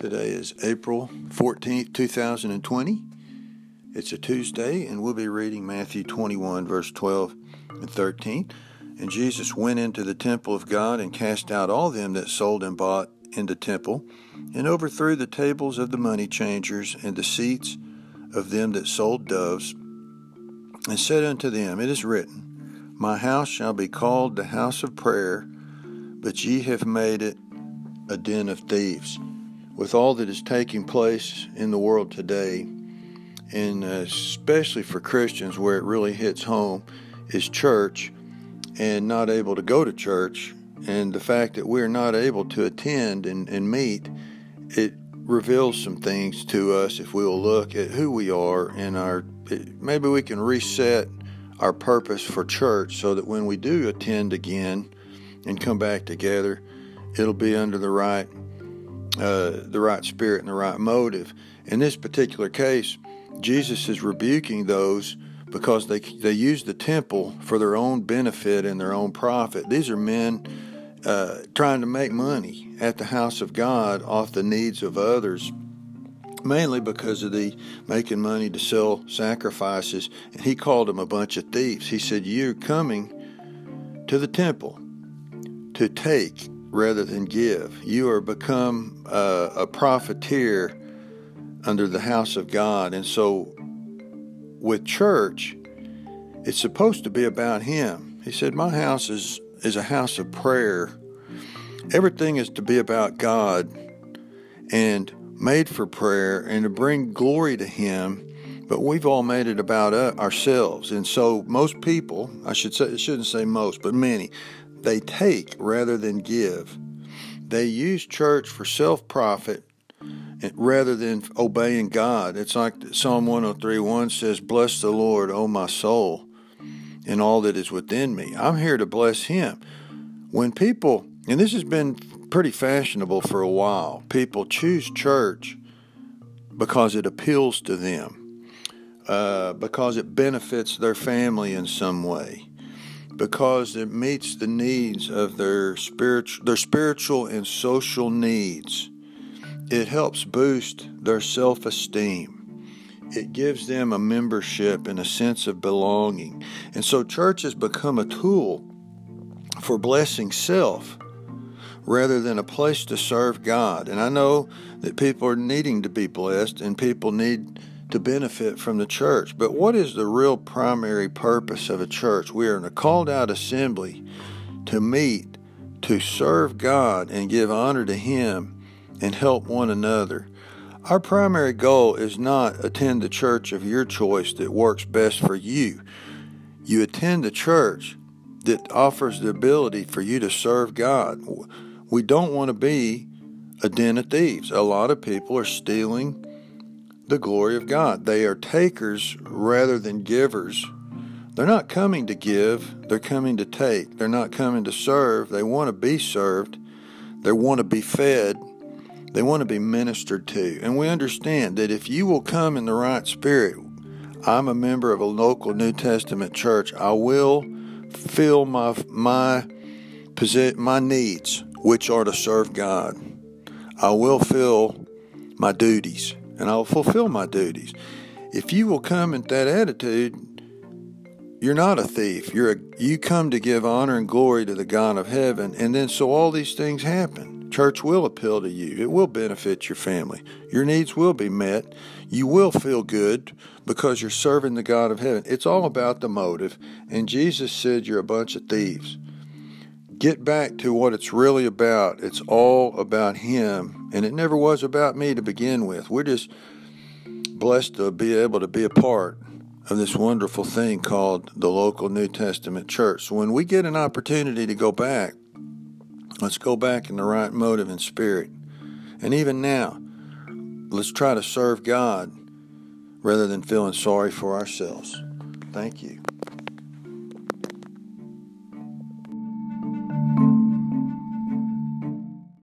Today is April 14th, 2020. It's a Tuesday, and we'll be reading Matthew 21, verse 12 and 13. And Jesus went into the temple of God and cast out all them that sold and bought in the temple, and overthrew the tables of the money changers and the seats of them that sold doves, and said unto them, It is written, My house shall be called the house of prayer, but ye have made it a den of thieves with all that is taking place in the world today, and uh, especially for Christians where it really hits home, is church and not able to go to church. And the fact that we're not able to attend and, and meet, it reveals some things to us if we will look at who we are and our maybe we can reset our purpose for church so that when we do attend again and come back together, it'll be under the right uh, the right spirit and the right motive. In this particular case, Jesus is rebuking those because they they use the temple for their own benefit and their own profit. These are men uh, trying to make money at the house of God off the needs of others, mainly because of the making money to sell sacrifices. And he called them a bunch of thieves. He said, "You're coming to the temple to take rather than give. You are become a profiteer under the house of God. And so with church, it's supposed to be about Him. He said, My house is, is a house of prayer. Everything is to be about God and made for prayer and to bring glory to Him. But we've all made it about uh, ourselves. And so most people, I should say, I shouldn't say most, but many, they take rather than give. They use church for self profit rather than obeying God. It's like Psalm 103 1 says, Bless the Lord, O my soul, and all that is within me. I'm here to bless Him. When people, and this has been pretty fashionable for a while, people choose church because it appeals to them, uh, because it benefits their family in some way because it meets the needs of their spiritual their spiritual and social needs. It helps boost their self-esteem. It gives them a membership and a sense of belonging. And so church has become a tool for blessing self rather than a place to serve God. And I know that people are needing to be blessed and people need to benefit from the church. But what is the real primary purpose of a church? We are in a called out assembly to meet, to serve God and give honor to Him and help one another. Our primary goal is not attend the church of your choice that works best for you. You attend the church that offers the ability for you to serve God. We don't want to be a den of thieves. A lot of people are stealing the glory of God. They are takers rather than givers. They're not coming to give, they're coming to take. They're not coming to serve, they want to be served. They want to be fed. They want to be ministered to. And we understand that if you will come in the right spirit, I'm a member of a local New Testament church. I will fill my my my needs, which are to serve God. I will fill my duties and I'll fulfill my duties. If you will come in that attitude, you're not a thief. You're a, you come to give honor and glory to the God of heaven, and then so all these things happen. Church will appeal to you. It will benefit your family. Your needs will be met. You will feel good because you're serving the God of heaven. It's all about the motive. And Jesus said you're a bunch of thieves get back to what it's really about. It's all about Him, and it never was about me to begin with. We're just blessed to be able to be a part of this wonderful thing called the local New Testament church. So when we get an opportunity to go back, let's go back in the right motive and spirit. And even now, let's try to serve God rather than feeling sorry for ourselves. Thank you.